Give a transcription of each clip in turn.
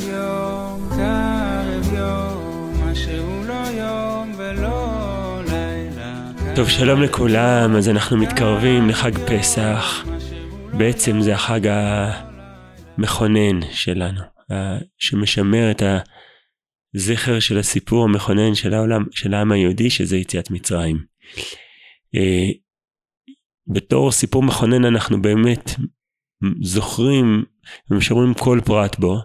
יום, קרב יום, מה שהוא לא יום ולא לילה. טוב, שלום לכולם, אז אנחנו מתקרבים לחג פסח. בעצם זה החג המכונן שלנו, שמשמר את הזכר של הסיפור המכונן של העולם, של העם היהודי, שזה יציאת מצרים. אה, בתור סיפור מכונן אנחנו באמת זוכרים ומשמרים כל פרט בו.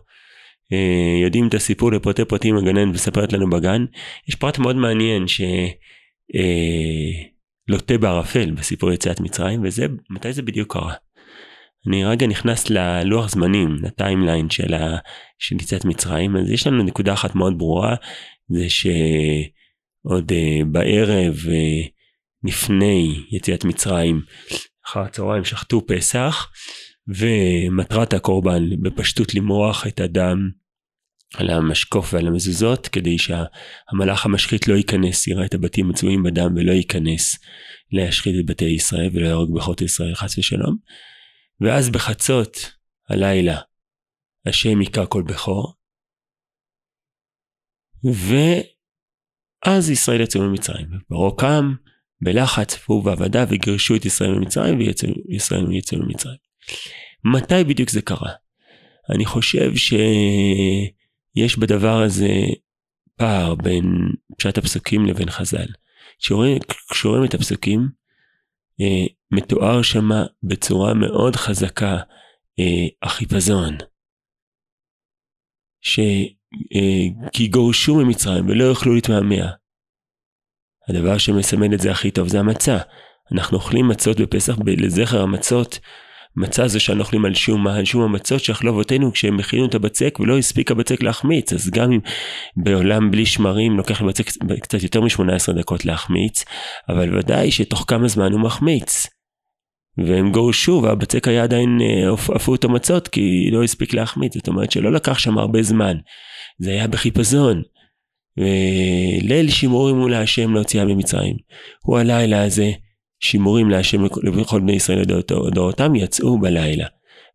אה, יודעים את הסיפור לפרטי פרטים הגנן מספרת לנו בגן. יש פרט מאוד מעניין שלוטה אה, בערפל בסיפור יציאת מצרים וזה מתי זה בדיוק קרה. אני רגע נכנס ללוח זמנים, לטיימליין של, ה, של יציאת מצרים, אז יש לנו נקודה אחת מאוד ברורה, זה שעוד uh, בערב לפני יציאת מצרים, אחר הצהריים שחטו פסח, ומטרת הקורבן בפשטות למרוח את הדם על המשקוף ועל המזוזות כדי שהמלאך המשחית לא ייכנס, יראה את הבתים מצויים בדם ולא ייכנס להשחית את בתי ישראל ולא יהרוג בכות ישראל חס ושלום. ואז בחצות הלילה השם היכה כל בכור ואז ישראל יצאו ממצרים. פרעה קם בלחץ והוא בעבדה וגירשו את ישראל ממצרים וישראל יצאו ממצרים. מתי בדיוק זה קרה? אני חושב שיש בדבר הזה פער בין פשט הפסוקים לבין חז"ל. כשרואים את הפסוקים, אה, מתואר שמה בצורה מאוד חזקה אה, החיפזון. ש... אה, כי גורשו ממצרים ולא יוכלו להתמהמה. הדבר שמסמן את זה הכי טוב זה המצה. אנחנו אוכלים מצות בפסח לזכר המצות מצה זה שאנחנו אוכלים על שום, על שום המצות שאכלו אבותינו כשהם הכינו את הבצק ולא הספיק הבצק להחמיץ אז גם אם בעולם בלי שמרים לוקח לבצק קצת יותר מ-18 דקות להחמיץ אבל ודאי שתוך כמה זמן הוא מחמיץ. והם גורשו והבצק היה עדיין עפו אה, את המצות כי לא הספיק להחמיץ זאת אומרת שלא לקח שם הרבה זמן זה היה בחיפזון. ליל שימורים מול השם להוציאה ממצרים הוא הלילה הזה שימורים להשם לכל בני ישראל לדורותם יצאו בלילה.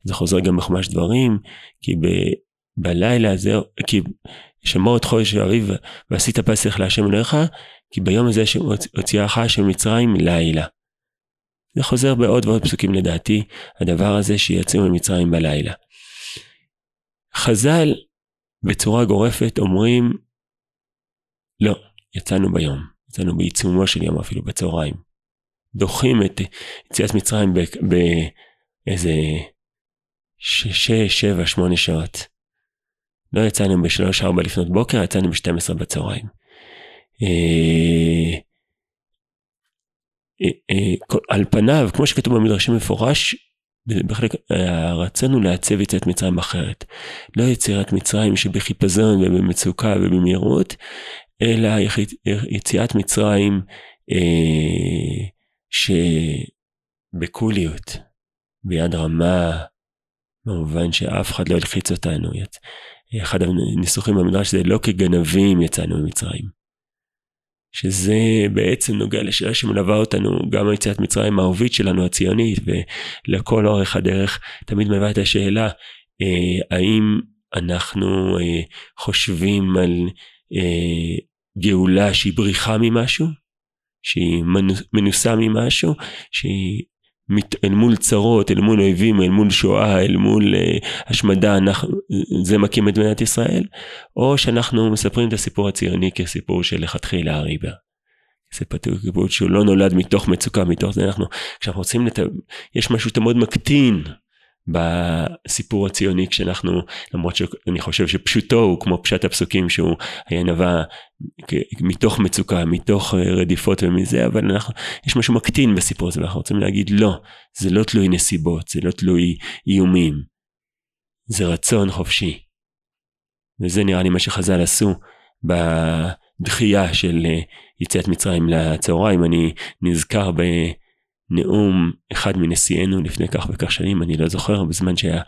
זה חוזר גם בחומש דברים, כי ב, בלילה הזה, כי שמור את חודש האביב ועשית פסח להשם אלוהיך, כי ביום הזה הוציאך השם מצרים לילה. זה חוזר בעוד ועוד פסוקים לדעתי, הדבר הזה שיצאו ממצרים בלילה. חז"ל בצורה גורפת אומרים, לא, יצאנו ביום, יצאנו בעיצומו של יום אפילו בצהריים. דוחים את יציאת מצרים באיזה שש, שבע, שמונה שעות. לא יצאנו בשלוש, ארבע לפנות בוקר, יצאנו בשתים עשרה בצהריים. אה, אה, אה, על פניו, כמו שכתוב במדרשים מפורש, בחלק, הרצון הוא לעצב יציאת מצרים אחרת. לא יצירת מצרים שבחיפזון ובמצוקה ובמהירות, אלא יציאת מצרים אה, שבקוליות, ביד רמה, במובן שאף אחד לא הלחיץ אותנו. אחד הניסוחים במדרש זה לא כגנבים יצאנו ממצרים. שזה בעצם נוגע לשאלה שמלווה אותנו גם היציאת מצרים הערבית שלנו הציונית ולכל אורך הדרך תמיד מלווה את השאלה אה, האם אנחנו אה, חושבים על אה, גאולה שהיא בריחה ממשהו שהיא מנוסה ממשהו, שהיא מת, אל מול צרות, אל מול אויבים, אל מול שואה, אל מול uh, השמדה, אנחנו, זה מקים את מדינת ישראל, או שאנחנו מספרים את הסיפור הציוני כסיפור של לכתחילה הריבה. סיפור שהוא לא נולד מתוך מצוקה, מתוך זה אנחנו, כשאנחנו רוצים, לת... יש משהו תמוד מקטין בסיפור הציוני כשאנחנו למרות שאני חושב שפשוטו הוא כמו פשט הפסוקים שהוא היה נבע מתוך מצוקה מתוך רדיפות ומזה אבל אנחנו יש משהו מקטין בסיפור הזה ואנחנו רוצים להגיד לא זה לא תלוי נסיבות זה לא תלוי איומים זה רצון חופשי. וזה נראה לי מה שחז"ל עשו בדחייה של יציאת מצרים לצהריים אני נזכר ב... נאום אחד מנשיאנו לפני כך וכך שנים, אני לא זוכר, בזמן שהיה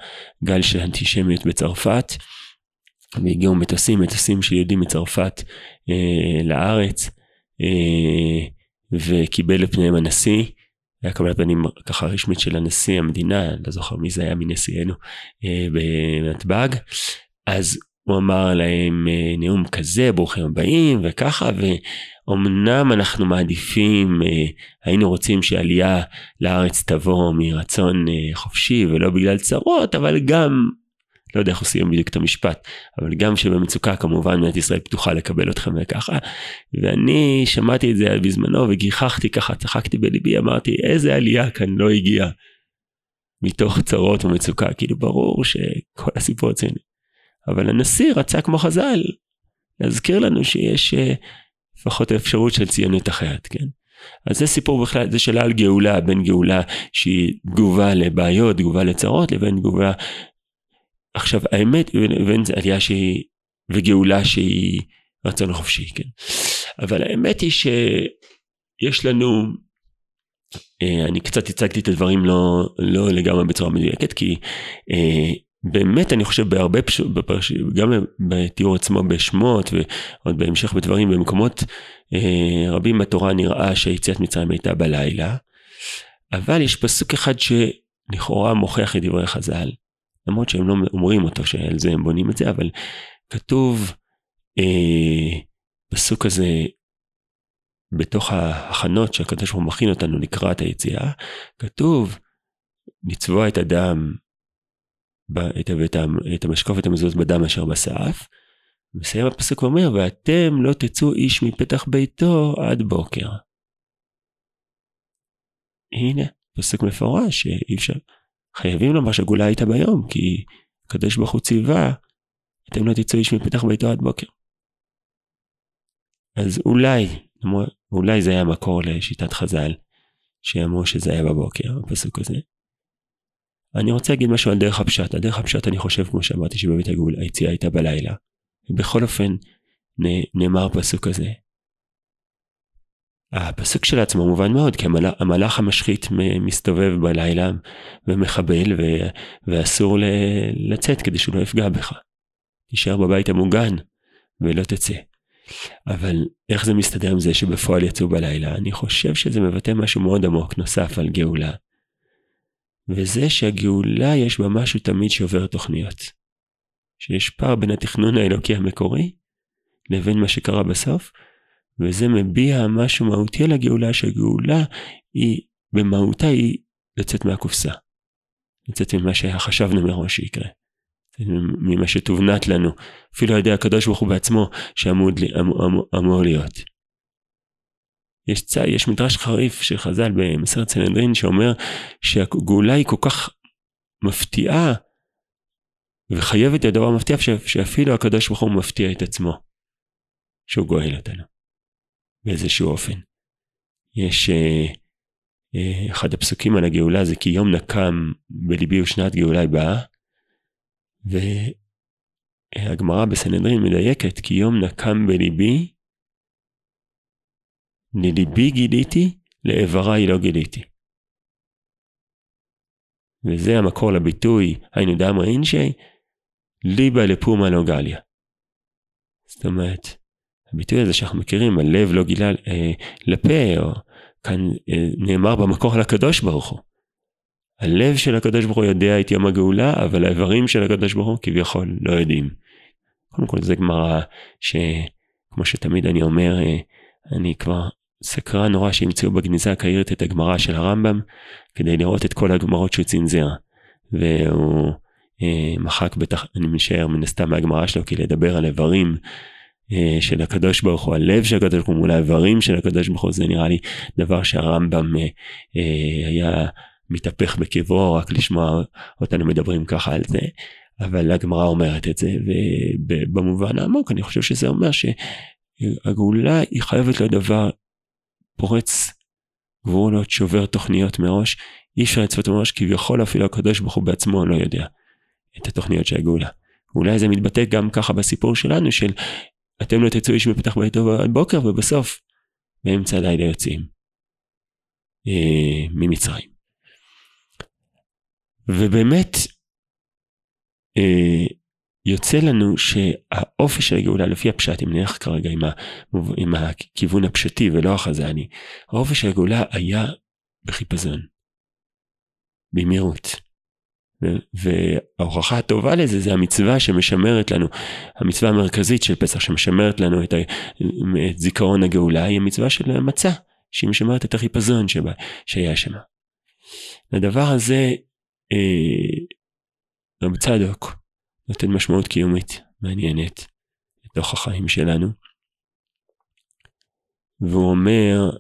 גל של אנטישמיות בצרפת, והגיעו מטוסים, מטוסים של יהודים מצרפת אה, לארץ, אה, וקיבל לפניהם הנשיא, היה קבלת פנים ככה רשמית של הנשיא המדינה, לא זוכר מי זה היה מנשיאנו, אה, בנתב"ג, אז הוא אמר להם אה, נאום כזה, ברוכים הבאים וככה, ואומנם אנחנו מעדיפים, אה, היינו רוצים שעלייה לארץ תבוא מרצון אה, חופשי ולא בגלל צרות, אבל גם, לא יודע איך עושים בדיוק את המשפט, אבל גם שבמצוקה כמובן מדינת ישראל פתוחה לקבל אתכם וככה. ואני שמעתי את זה בזמנו וגיחכתי ככה, צחקתי בליבי, אמרתי איזה עלייה כאן לא הגיעה. מתוך צרות ומצוקה, כאילו ברור שכל הסיפור אצלנו. אבל הנשיא רצה כמו חז"ל, להזכיר לנו שיש uh, לפחות האפשרות של ציונות אחרת, כן? אז זה סיפור בכלל, זה שאלה על גאולה, בין גאולה שהיא תגובה לבעיות, תגובה לצרות, לבין תגובה... עכשיו האמת, לבין עלייה שהיא, וגאולה שהיא רצון חופשי, כן? אבל האמת היא שיש לנו, אה, אני קצת הצגתי את הדברים לא, לא לגמרי בצורה מדויקת, כי אה, באמת אני חושב בהרבה פש... בפרש... גם בתיאור עצמו בשמות ועוד בהמשך בדברים במקומות אה, רבים בתורה נראה שיציאת מצרים הייתה בלילה אבל יש פסוק אחד שלכאורה מוכיח את דברי חז"ל למרות שהם לא אומרים אותו שעל זה הם בונים את זה אבל כתוב אה, פסוק הזה בתוך ההכנות שהקדוש ברוך הוא מכין אותנו לקראת היציאה כתוב לצבוע את הדם את, את, את המשקוף את המזוז בדם אשר בסף. מסיים הפסוק ואומר ואתם לא תצאו איש מפתח ביתו עד בוקר. הנה פסוק מפורש שאי אפשר חייבים לומר שהגאולה הייתה ביום כי הקדוש ברוך הוא ציווה אתם לא תצאו איש מפתח ביתו עד בוקר. אז אולי אולי זה היה מקור לשיטת חז"ל שאמרו שזה היה בבוקר הפסוק הזה אני רוצה להגיד משהו על דרך הפשט. על דרך הפשט אני חושב, כמו שאמרתי, שבאמת הגאול, היציאה הייתה בלילה. בכל אופן, נאמר פסוק כזה. הפסוק שלעצמו מובן מאוד, כי המלאך, המלאך המשחית מסתובב בלילה ומחבל ו, ואסור ל, לצאת כדי שהוא לא יפגע בך. תישאר בבית המוגן ולא תצא. אבל איך זה מסתדר עם זה שבפועל יצאו בלילה? אני חושב שזה מבטא משהו מאוד עמוק נוסף על גאולה. וזה שהגאולה יש בה משהו תמיד שעובר תוכניות. שיש פער בין התכנון האלוקי המקורי לבין מה שקרה בסוף, וזה מביע משהו מהותי על הגאולה, שהגאולה היא, במהותה היא לצאת מהקופסה. לצאת ממה שחשבנו מראש שיקרה. ממה שתובנת לנו, אפילו על ידי הקדוש ברוך הוא בעצמו שאמור להיות. יש צי, יש מדרש חריף של חז"ל במסרת סנהדרין שאומר שהגאולה היא כל כך מפתיעה וחייבת להיות דבר מפתיע שאפילו הקדוש ברוך הוא מפתיע את עצמו שהוא גואל אותנו באיזשהו אופן. יש אה, אה, אחד הפסוקים על הגאולה זה כי יום נקם בליבי ושנת גאולה באה והגמרא בסנהדרין מדייקת כי יום נקם בליבי לליבי גיליתי, לאיבריי לא גיליתי. וזה המקור לביטוי היינו דמרי אינשי, ליבה לפומה לא גליה. זאת אומרת, הביטוי הזה שאנחנו מכירים, הלב לא גילה אה, לפה, או כאן אה, נאמר במקור על הקדוש ברוך הוא. הלב של הקדוש ברוך הוא יודע את יום הגאולה, אבל האיברים של הקדוש ברוך הוא כביכול לא יודעים. קודם כל זה גמרא שכמו שתמיד אני אומר, אה, אני כבר סקרן נורא שימצאו בגניזה הקהירית את הגמרא של הרמב"ם כדי לראות את כל הגמרות שהוא צנזר. והוא אה, מחק בטח, אני משער מן הסתם מהגמרא שלו כי לדבר על איברים אה, של הקדוש ברוך הוא, הלב של הקדוש ברוך הוא מול האיברים של הקדוש ברוך הוא זה נראה לי דבר שהרמב"ם אה, אה, היה מתהפך בקברו רק לשמוע אותנו מדברים ככה על זה. אבל הגמרא אומרת את זה ובמובן העמוק אני חושב שזה אומר שהגאולה היא חייבת להיות דבר פורץ גבולות, שובר תוכניות מראש, אי אפשר לצפות מראש, כביכול אפילו הקדוש ברוך הוא בעצמו לא יודע את התוכניות של הגאולה. אולי זה מתבטא גם ככה בסיפור שלנו של אתם לא תצאו איש מפתח ביתו בבוקר ובסוף באמצע הלילה יוצאים אה, ממצרים. ובאמת אה, יוצא לנו שהאופי של הגאולה לפי הפשט אם נלך כרגע עם, ה, עם הכיוון הפשטי ולא החזני האופי של הגאולה היה בחיפזון במהירות וההוכחה הטובה לזה זה המצווה שמשמרת לנו, המצווה המרכזית של פסח שמשמרת לנו את, ה, את זיכרון הגאולה היא המצווה של המצה, שהיא משמרת את החיפזון שבה, שהיה שם. לדבר הזה אה, רב צדוק נותן משמעות קיומית מעניינת לתוך החיים שלנו. והוא אומר,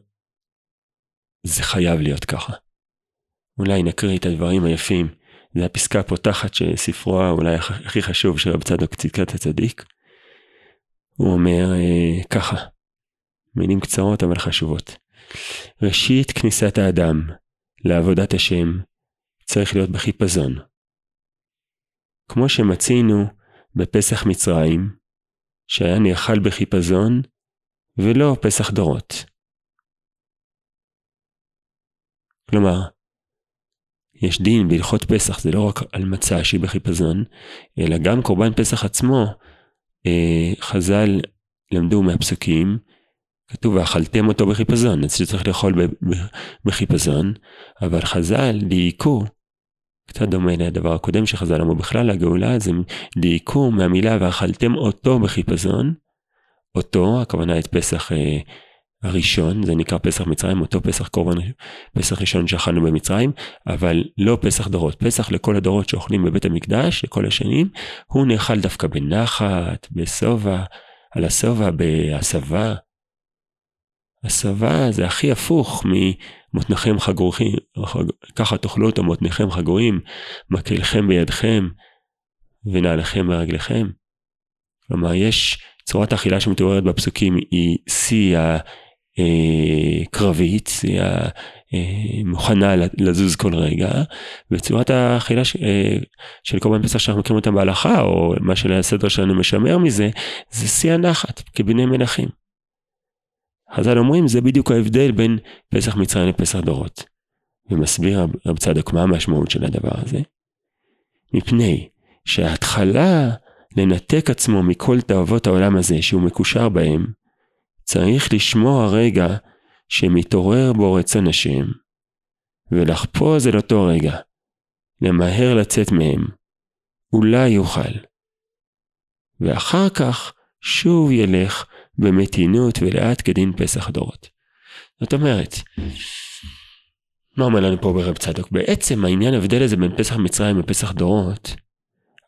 זה חייב להיות ככה. אולי נקריא את הדברים היפים. זה הפסקה הפותחת של ספרו אולי הכי חשוב של רב צדוק צדקת הצדיק. הוא אומר אה, ככה, מילים קצרות אבל חשובות. ראשית כניסת האדם לעבודת השם צריך להיות בחיפזון. כמו שמצינו בפסח מצרים, שהיה נאכל בחיפזון ולא פסח דורות. כלומר, יש דין בהלכות פסח, זה לא רק על מצה שהיא בחיפזון, אלא גם קורבן פסח עצמו, אה, חז"ל למדו מהפסוקים, כתוב ואכלתם אותו בחיפזון, אז שצריך לאכול בחיפזון, אבל חז"ל דייקו, קצת דומה לדבר הקודם שחז"ל אמרו בכלל, הגאולה, אז הם דייקו מהמילה ואכלתם אותו בחיפזון, אותו, הכוונה את פסח אה, הראשון, זה נקרא פסח מצרים, אותו פסח קורבן, פסח ראשון שאכלנו במצרים, אבל לא פסח דורות. פסח לכל הדורות שאוכלים בבית המקדש, לכל השנים, הוא נאכל דווקא בנחת, בשובע, על השובע, בהסבה. הסבה זה הכי הפוך ממותניכם חגורים, ככה תאכלו אותו מותניכם חגורים, מקלכם בידכם ונעליכם ברגליכם. כלומר, יש צורת האכילה שמתוארת בפסוקים היא שיא הקרבית, שיא המוכנה לזוז כל רגע, וצורת האכילה אה, של קורבן פסח שאנחנו מכירים אותה בהלכה, או מה שלסדר שלנו משמר מזה, זה שיא הנחת, כבני מלכים. חז"ל אומרים, זה בדיוק ההבדל בין פסח מצרים לפסח דורות. ומסביר רב צדוק מה המשמעות של הדבר הזה. מפני שההתחלה לנתק עצמו מכל תאוות העולם הזה שהוא מקושר בהם, צריך לשמוע רגע שמתעורר בו רצון השם, ולחפוז אל אותו רגע, למהר לצאת מהם, אולי יוכל. ואחר כך שוב ילך במתינות ולאט כדין פסח דורות. זאת אומרת, מה אומר לנו פה ברב צדוק? בעצם העניין ההבדל הזה בין פסח מצרים ופסח דורות,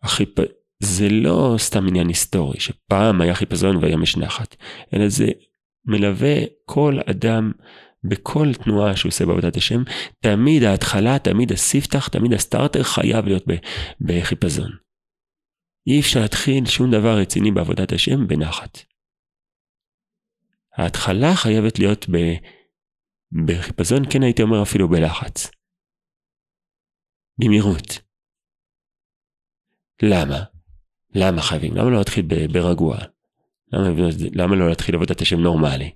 החיפ... זה לא סתם עניין היסטורי, שפעם היה חיפזון והיום יש נחת, אלא זה מלווה כל אדם בכל תנועה שהוא עושה בעבודת השם, תמיד ההתחלה, תמיד הספתח, תמיד הסטארטר חייב להיות בחיפזון. אי אפשר להתחיל שום דבר רציני בעבודת השם בנחת. ההתחלה חייבת להיות ב... בחיפזון, כן הייתי אומר אפילו בלחץ. במהירות. למה? למה חייבים? למה לא להתחיל ברגוע? למה, למה לא להתחיל עבודת השם נורמלי?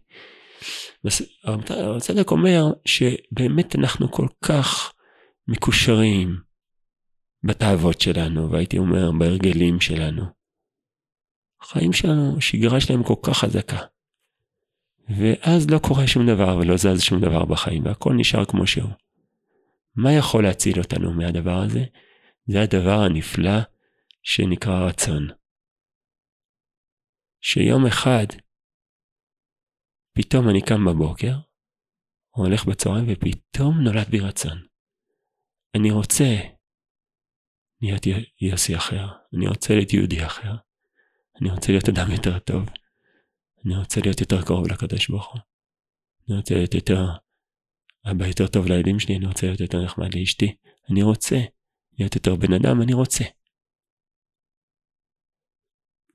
הצדק אומר שבאמת אנחנו כל כך מקושרים בתאוות שלנו, והייתי אומר בהרגלים שלנו. החיים שלנו, שגרה שלהם כל כך חזקה. ואז לא קורה שום דבר ולא זז שום דבר בחיים, והכל נשאר כמו שהוא. מה יכול להציל אותנו מהדבר הזה? זה הדבר הנפלא שנקרא רצון. שיום אחד פתאום אני קם בבוקר, הולך בצהריים ופתאום נולד בי רצון. אני רוצה להיות יוסי אחר, אני רוצה להיות יהודי אחר, אני רוצה להיות אדם יותר טוב, אני רוצה להיות יותר קרוב לקדוש ברוך הוא, אני רוצה להיות יותר אבא יותר טוב לילדים שלי, אני רוצה להיות יותר נחמד לאשתי, אני רוצה להיות יותר בן אדם, אני רוצה.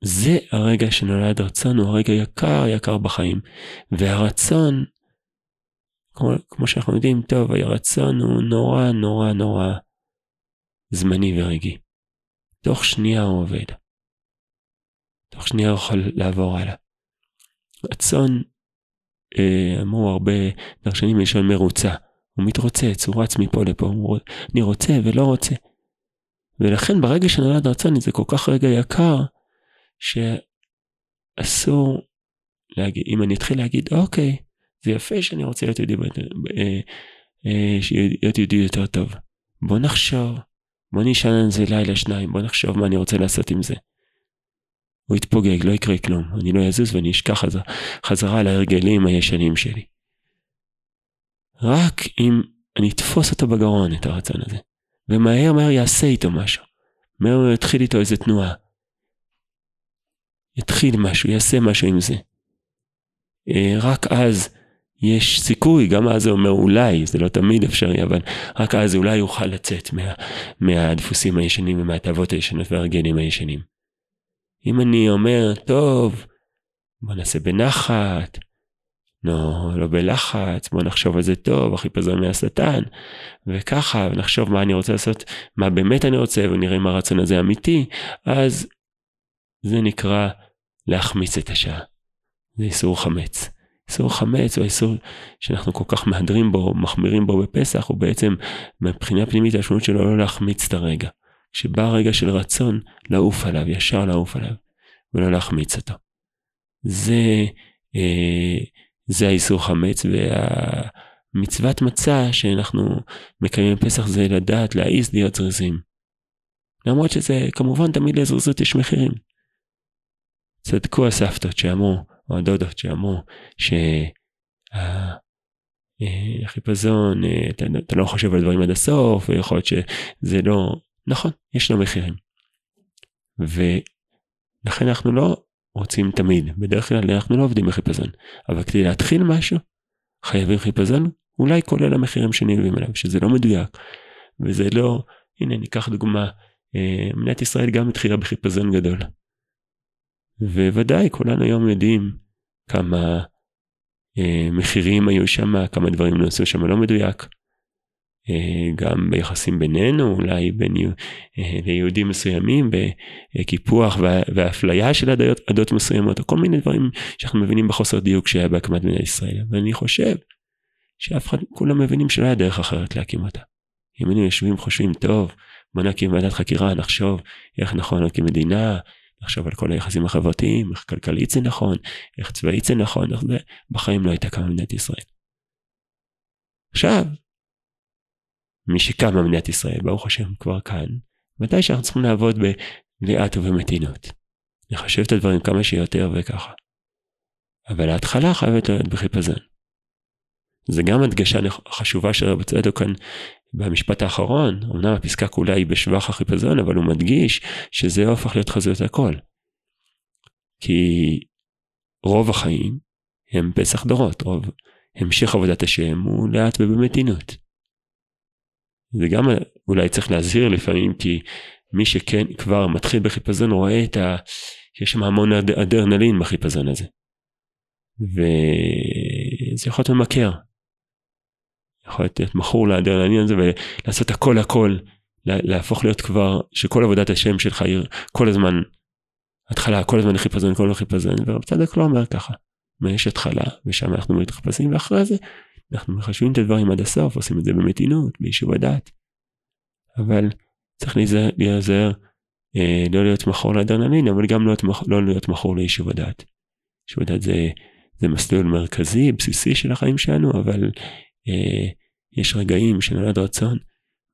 זה הרגע שנולד רצון, הוא הרגע יקר יקר בחיים. והרצון, כמו, כמו שאנחנו יודעים טוב, הרצון הוא נורא נורא נורא זמני ורגעי. תוך שנייה הוא עובד. תוך שנייה הוא יכול לעבור הלאה. רצון, אה, אמרו הרבה דרשנים מלשון מרוצה. הוא מתרוצץ, הוא רץ מפה לפה, הוא, אני רוצה ולא רוצה. ולכן ברגע שנולד רצון זה כל כך רגע יקר, שאסור להגיד, אם אני אתחיל להגיד, אוקיי, זה יפה שאני רוצה להיות יהודי, אה, אה, להיות יהודי יותר טוב. בוא נחשוב, בוא נשאל על זה לילה שניים, בוא נחשוב מה אני רוצה לעשות עם זה. הוא יתפוגג, לא יקרה כלום, אני לא אזוז ואני אשכח חזרה, חזרה להרגלים הישנים שלי. רק אם אני אתפוס אותו בגרון, את הרצון הזה, ומהר מהר יעשה איתו משהו. מהר מהר יתחיל איתו איזה תנועה. יתחיל משהו, יעשה משהו עם זה. אה, רק אז יש סיכוי, גם אז זה אומר אולי, זה לא תמיד אפשרי, אבל רק אז אולי יוכל לצאת מה, מהדפוסים הישנים ומהתאוות הישנות והרגלים הישנים. אם אני אומר, טוב, בוא נעשה בנחת, לא, לא בלחץ, בוא נחשוב על זה טוב, החיפזון מהשטן, וככה, ונחשוב מה אני רוצה לעשות, מה באמת אני רוצה, ונראה אם הרצון הזה אמיתי, אז זה נקרא להחמיץ את השעה. זה איסור חמץ. איסור חמץ או איסור שאנחנו כל כך מהדרים בו, מחמירים בו בפסח, הוא בעצם מבחינה פנימית המשמעות שלו לא להחמיץ את הרגע. כשבא רגע של רצון, לעוף עליו, ישר לעוף עליו, ולא להחמיץ אותו. זה, אה, זה האיסור חמץ, והמצוות מצה שאנחנו מקיימים בפסח זה לדעת, להעיז להיות זריזים. למרות שזה, כמובן, תמיד לזריזות יש מחירים. צדקו הסבתות שאמרו, או הדודות שאמרו, שהחיפזון, אה, אתה, אתה לא חושב על דברים עד הסוף, ויכול להיות שזה לא, נכון, יש לו מחירים. ולכן אנחנו לא רוצים תמיד, בדרך כלל אנחנו לא עובדים בחיפזון, אבל כדי להתחיל משהו, חייבים חיפזון, אולי כולל המחירים שנלווים אליו, שזה לא מדויק, וזה לא, הנה ניקח דוגמה, אה, מדינת ישראל גם התחילה בחיפזון גדול. וודאי כולנו היום יודעים כמה אה, מחירים היו שם, כמה דברים נעשו שם לא מדויק. אה, גם ביחסים בינינו, אולי בין אה, ליהודים מסוימים, בקיפוח ואפליה של עדות, עדות מסוימות, או כל מיני דברים שאנחנו מבינים בחוסר דיוק שהיה בהקמת מדינת ישראל. ואני חושב שאף אחד, כולם מבינים שלא היה דרך אחרת להקים אותה. אם היינו יושבים חושבים, טוב, בוא נקים ועדת חקירה, נחשוב איך נכון להקים מדינה, לחשוב על כל היחסים החברתיים, איך כלכלית זה נכון, איך צבאית זה נכון, איך זה, בחיים לא הייתה קמה מדינת ישראל. עכשיו, מי שקם במדינת ישראל, ברוך השם כבר כאן, ודאי שאנחנו צריכים לעבוד בלאט ובמתינות. לחשב את הדברים כמה שיותר וככה. אבל ההתחלה חייבת להיות בחיפזון. זה גם הדגשה חשובה של רבי צדוק כאן במשפט האחרון, אמנם הפסקה כולה היא בשבח החיפזון, אבל הוא מדגיש שזה הופך להיות חזויות הכל. כי רוב החיים הם פסח דורות, רוב המשך עבודת השם הוא לאט ובמתינות. זה גם אולי צריך להזהיר לפעמים, כי מי שכן כבר מתחיל בחיפזון רואה את ה... יש שם המון אדרנלין בחיפזון הזה. וזה יכול להיות ממכר. יכול להיות מכור לאדרנלין הזה ולעשות הכל הכל, להפוך להיות כבר, שכל עבודת השם שלך היא כל הזמן, התחלה, כל הזמן חיפזון, כל הזמן חיפזון, ורב צדק לא אומר ככה. יש התחלה, ושם אנחנו מתחפשים, ואחרי זה אנחנו מחשבים את הדברים עד הסוף, עושים את זה במתינות, ביישוב הדת. אבל צריך להיזהר, אה, לא להיות מכור לאדרנלין, אבל גם לא, לא להיות מכור ליישוב הדת. יישוב הדת זה, זה מסלול מרכזי, בסיסי של החיים שלנו, אבל אה, יש רגעים שנולד רצון,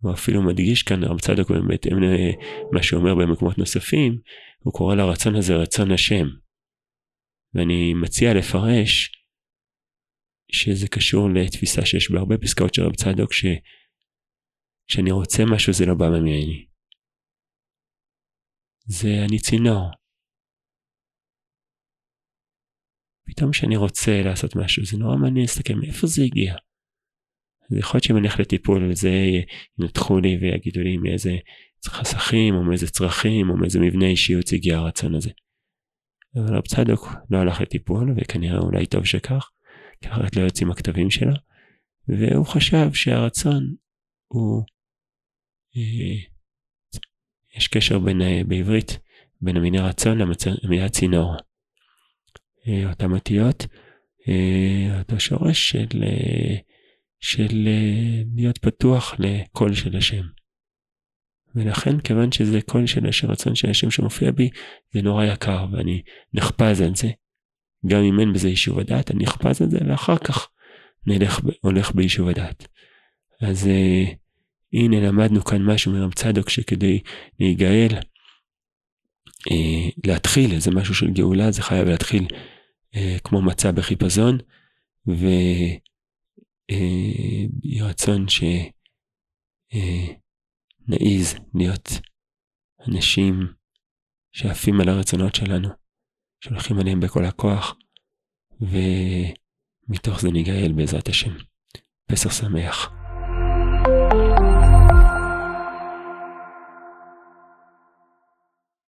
הוא אפילו מדגיש כאן, הרב צדוק בהתאם למה שאומר במקומות נוספים, הוא קורא לרצון הזה רצון השם. ואני מציע לפרש שזה קשור לתפיסה שיש בהרבה פסקאות של רב צדוק, שכשאני רוצה משהו זה לא בא ממני. זה אני צינור. פתאום כשאני רוצה לעשות משהו זה נורא מעניין להסתכל מאיפה זה הגיע. אז יכול להיות שאם אני אלך לטיפול על זה ינתחו לי ויגידו לי מאיזה חסכים או מאיזה צרכים או מאיזה מבנה אישיות הגיע הרצון הזה. אבל רב צדוק לא הלך לטיפול וכנראה אולי טוב שכך. כי אחרת לא יוצאים הכתבים שלו, והוא חשב שהרצון הוא, אה, יש קשר בין, אה, בעברית בין המילה רצון למילה צינור. אה, אותם אותיות, אה, אותו שורש של, אה, של אה, להיות פתוח לקול של השם. ולכן כיוון שזה קול של השם, רצון של השם שמופיע בי, זה נורא יקר ואני נחפז על זה. גם אם אין בזה יישוב הדעת, אני אחפז את זה, ואחר כך נלך, הולך ביישוב הדעת. אז אה, הנה למדנו כאן משהו מרם צדוק שכדי להיגאל, אה, להתחיל, זה משהו של גאולה, זה חייב להתחיל אה, כמו מצה בחיפזון, ויהי אה, רצון שנעיז אה, להיות אנשים שעפים על הרצונות שלנו, שהולכים עליהם בכל הכוח, ומתוך זה ניגאל בעזרת השם. פסח שמח.